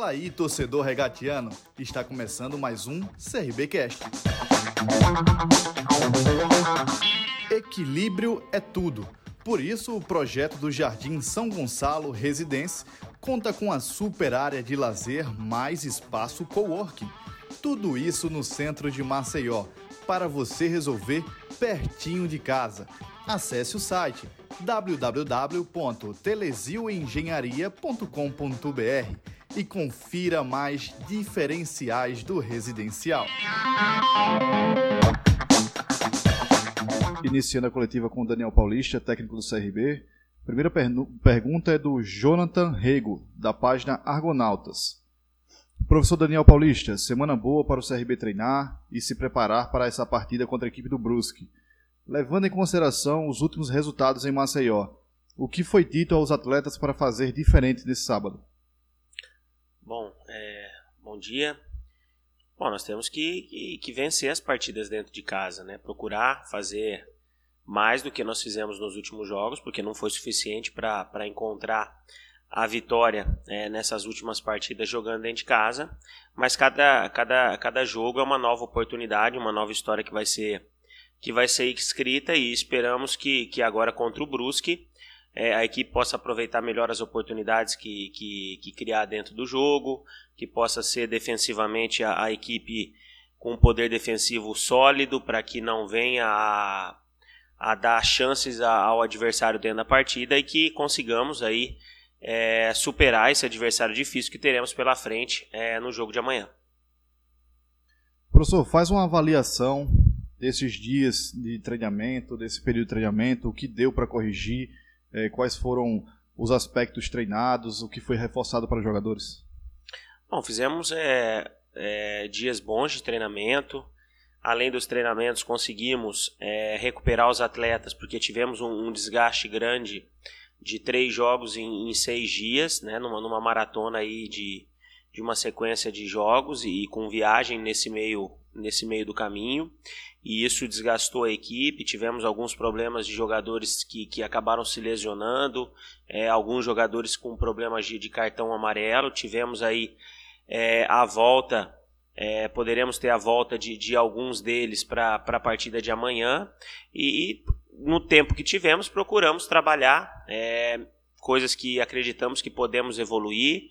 Fala aí, torcedor regatiano. Está começando mais um CRBcast. Equilíbrio é tudo. Por isso, o projeto do Jardim São Gonçalo Residência conta com a super área de lazer mais espaço coworking. Tudo isso no centro de Maceió, para você resolver pertinho de casa. Acesse o site www.telesioengenharia.com.br e confira mais diferenciais do residencial. Iniciando a coletiva com o Daniel Paulista, técnico do CRB. Primeira pergunta é do Jonathan Rego, da página Argonautas. Professor Daniel Paulista, semana boa para o CRB treinar e se preparar para essa partida contra a equipe do Brusque. Levando em consideração os últimos resultados em Maceió, o que foi dito aos atletas para fazer diferente nesse sábado? Bom, é, bom dia. Bom, nós temos que, que, que, vencer as partidas dentro de casa, né? Procurar fazer mais do que nós fizemos nos últimos jogos, porque não foi suficiente para encontrar a vitória é, nessas últimas partidas jogando dentro de casa. Mas cada, cada, cada jogo é uma nova oportunidade, uma nova história que vai ser que vai ser escrita e esperamos que, que agora contra o Brusque é, a equipe possa aproveitar melhor as oportunidades que, que, que criar dentro do jogo, que possa ser defensivamente a, a equipe com um poder defensivo sólido para que não venha a, a dar chances ao adversário dentro da partida e que consigamos aí é, superar esse adversário difícil que teremos pela frente é, no jogo de amanhã. Professor, faz uma avaliação desses dias de treinamento, desse período de treinamento, o que deu para corrigir, é, quais foram os aspectos treinados, o que foi reforçado para os jogadores? Bom, fizemos é, é, dias bons de treinamento. Além dos treinamentos, conseguimos é, recuperar os atletas, porque tivemos um, um, desgaste grande de três jogos em, em seis dias, né, numa, numa, maratona aí de, de uma sequência de jogos e, e com viagem nesse meio, nesse meio do caminho e isso desgastou a equipe. Tivemos alguns problemas de jogadores que, que acabaram se lesionando, é, alguns jogadores com problemas de, de cartão amarelo. Tivemos aí é, a volta, é, poderemos ter a volta de, de alguns deles para a partida de amanhã. E, e, no tempo que tivemos, procuramos trabalhar é, coisas que acreditamos que podemos evoluir.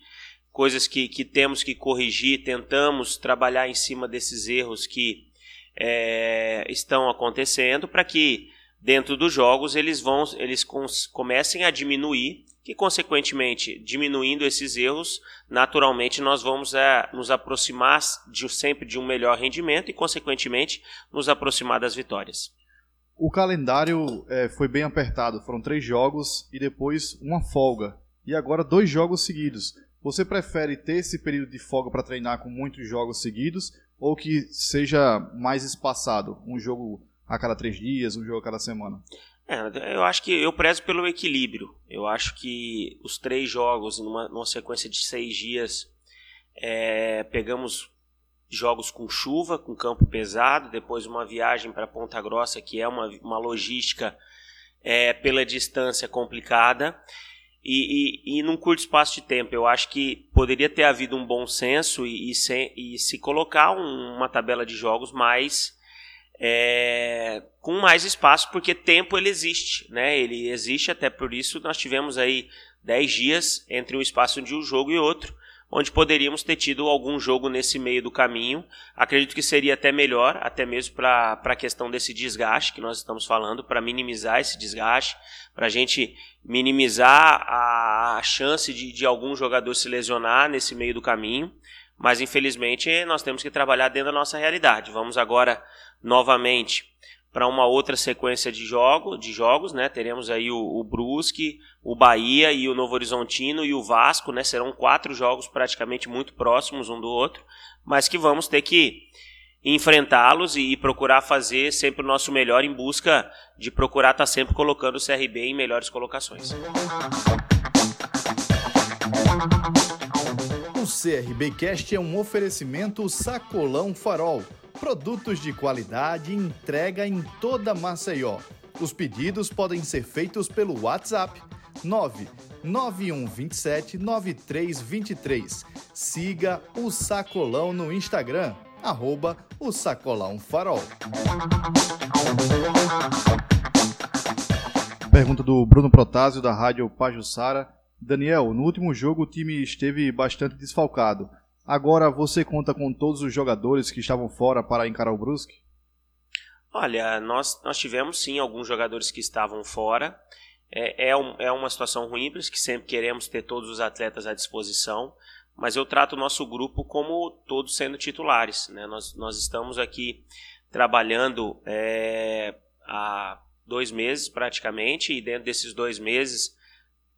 Coisas que, que temos que corrigir, tentamos trabalhar em cima desses erros que, é, estão acontecendo para que dentro dos jogos eles vão eles comecem a diminuir que consequentemente diminuindo esses erros naturalmente nós vamos é, nos aproximar de, sempre de um melhor rendimento e consequentemente nos aproximar das vitórias. O calendário é, foi bem apertado. Foram três jogos e depois uma folga. E agora dois jogos seguidos você prefere ter esse período de folga para treinar com muitos jogos seguidos ou que seja mais espaçado, um jogo a cada três dias, um jogo a cada semana? É, eu acho que eu prezo pelo equilíbrio. Eu acho que os três jogos, numa, numa sequência de seis dias, é, pegamos jogos com chuva, com campo pesado, depois uma viagem para Ponta Grossa, que é uma, uma logística é, pela distância complicada. E, e, e, num curto espaço de tempo. Eu acho que poderia ter havido um bom senso e, e, se, se colocar um, uma tabela de jogos mais é, com mais espaço, porque tempo ele existe, né? Ele existe até por isso nós tivemos aí 10 dias entre um espaço de um jogo e outro onde poderíamos ter tido algum jogo nesse meio do caminho. Acredito que seria até melhor, até mesmo para a questão desse desgaste que nós estamos falando, para minimizar esse desgaste, para a gente minimizar a chance de, de algum jogador se lesionar nesse meio do caminho. Mas infelizmente nós temos que trabalhar dentro da nossa realidade. Vamos agora novamente para uma outra sequência de, jogo, de jogos, né? Teremos aí o, o, Brusque, o Bahia e o Novo Horizontino e o Vasco, né? Serão quatro jogos praticamente muito próximos um do outro, mas que vamos ter que enfrentá-los e, e procurar fazer sempre o nosso melhor em busca de procurar estar tá sempre colocando o CRB em melhores colocações. O CRB Cast é um oferecimento Sacolão Farol Produtos de qualidade entrega em toda Maceió. Os pedidos podem ser feitos pelo WhatsApp 9 9127 9323. Siga o Sacolão no Instagram, arroba o Sacolão Farol. Pergunta do Bruno Protásio, da Rádio Pajussara. Daniel, no último jogo o time esteve bastante desfalcado. Agora você conta com todos os jogadores que estavam fora para encarar o Brusque? Olha, nós, nós tivemos sim alguns jogadores que estavam fora. É, é, um, é uma situação ruim, porque sempre queremos ter todos os atletas à disposição, mas eu trato o nosso grupo como todos sendo titulares. Né? Nós, nós estamos aqui trabalhando é, há dois meses praticamente, e dentro desses dois meses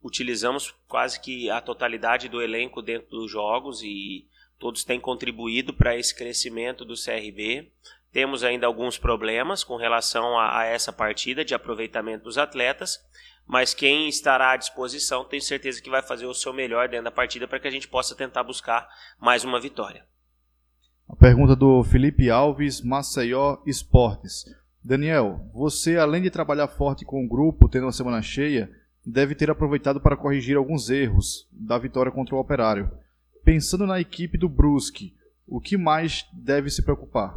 utilizamos quase que a totalidade do elenco dentro dos jogos e todos têm contribuído para esse crescimento do CRB. Temos ainda alguns problemas com relação a, a, essa partida de aproveitamento dos atletas, mas quem estará à disposição tenho certeza que vai fazer o seu melhor dentro da partida para que a gente possa tentar buscar mais uma vitória. A pergunta do Felipe Alves, Maceió Esportes. Daniel, você além de trabalhar forte com o grupo, tendo uma semana cheia, deve ter aproveitado para corrigir alguns erros da vitória contra o Operário. Pensando na equipe do Brusque, o que mais deve se preocupar?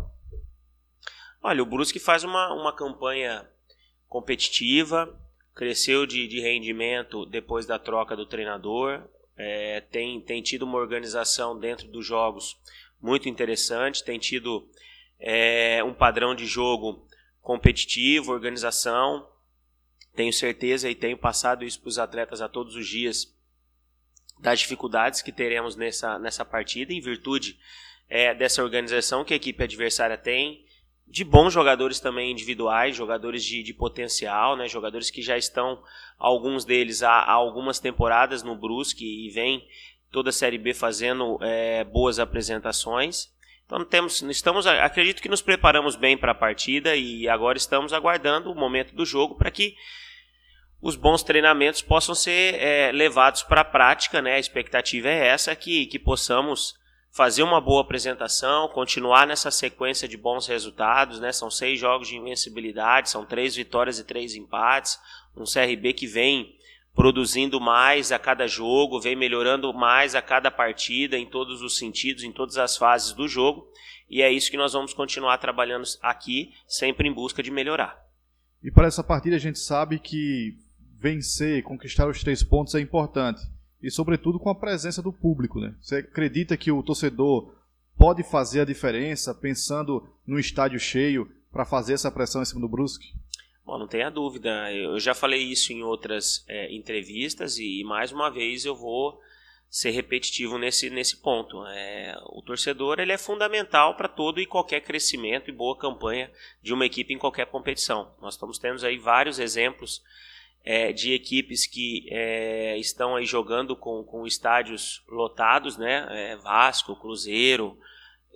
Olha, o Brusque faz uma, uma campanha competitiva, cresceu de, de rendimento depois da troca do treinador, é, tem, tem tido uma organização dentro dos jogos muito interessante, tem tido é, um padrão de jogo competitivo, organização. Tenho certeza e tenho passado isso para os atletas a todos os dias das dificuldades que teremos nessa, nessa partida, em virtude é, dessa organização que a equipe adversária tem, de bons jogadores também individuais, jogadores de, de potencial, né, jogadores que já estão, alguns deles há, há algumas temporadas no Brusque e vem toda a Série B fazendo é, boas apresentações. Então temos, estamos, acredito que nos preparamos bem para a partida e agora estamos aguardando o momento do jogo para que os bons treinamentos possam ser é, levados para a prática. Né? A expectativa é essa que, que possamos fazer uma boa apresentação, continuar nessa sequência de bons resultados, né? São seis jogos de invencibilidade, são três vitórias e três empates, um CRB que vem produzindo mais a cada jogo, vem melhorando mais a cada partida em todos os sentidos, em todas as fases do jogo, e é isso que nós vamos continuar trabalhando aqui, sempre em busca de melhorar. E para essa partida a gente sabe que vencer, conquistar os três pontos é importante e, sobretudo, com a presença do público. Né? Você acredita que o torcedor pode fazer a diferença pensando no estádio cheio para fazer essa pressão em cima do Brusque? Bom, não tenha dúvida. Eu já falei isso em outras é, entrevistas e, mais uma vez, eu vou ser repetitivo nesse, nesse ponto. É, o torcedor ele é fundamental para todo e qualquer crescimento e boa campanha de uma equipe em qualquer competição. Nós estamos tendo aí vários exemplos é, de equipes que é, estão aí jogando com, com estádios lotados, né? É, Vasco, Cruzeiro,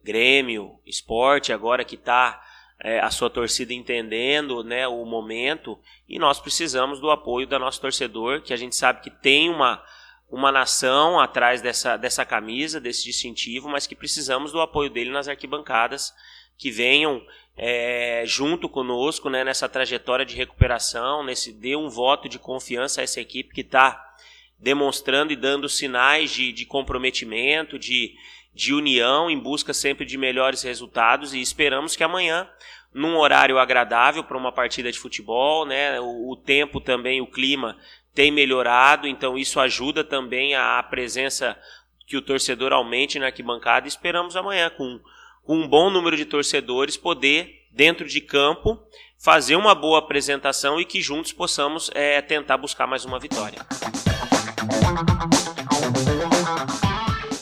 Grêmio, Esporte, agora que está é, a sua torcida entendendo né, o momento e nós precisamos do apoio da nosso torcedor, que a gente sabe que tem uma, uma nação atrás dessa, dessa camisa, desse distintivo, mas que precisamos do apoio dele nas arquibancadas que venham é, junto conosco né, nessa trajetória de recuperação, nesse dê um voto de confiança a essa equipe que está demonstrando e dando sinais de, de comprometimento, de, de união em busca sempre de melhores resultados e esperamos que amanhã num horário agradável para uma partida de futebol, né? O, o, tempo também, o clima tem melhorado, então isso ajuda também a, a presença que o torcedor aumente na arquibancada. Esperamos amanhã com com um bom número de torcedores, poder, dentro de campo, fazer uma boa apresentação e que juntos possamos é, tentar buscar mais uma vitória.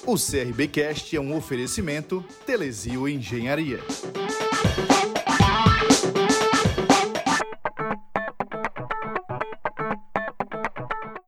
O CRBcast é um oferecimento Telesio Engenharia.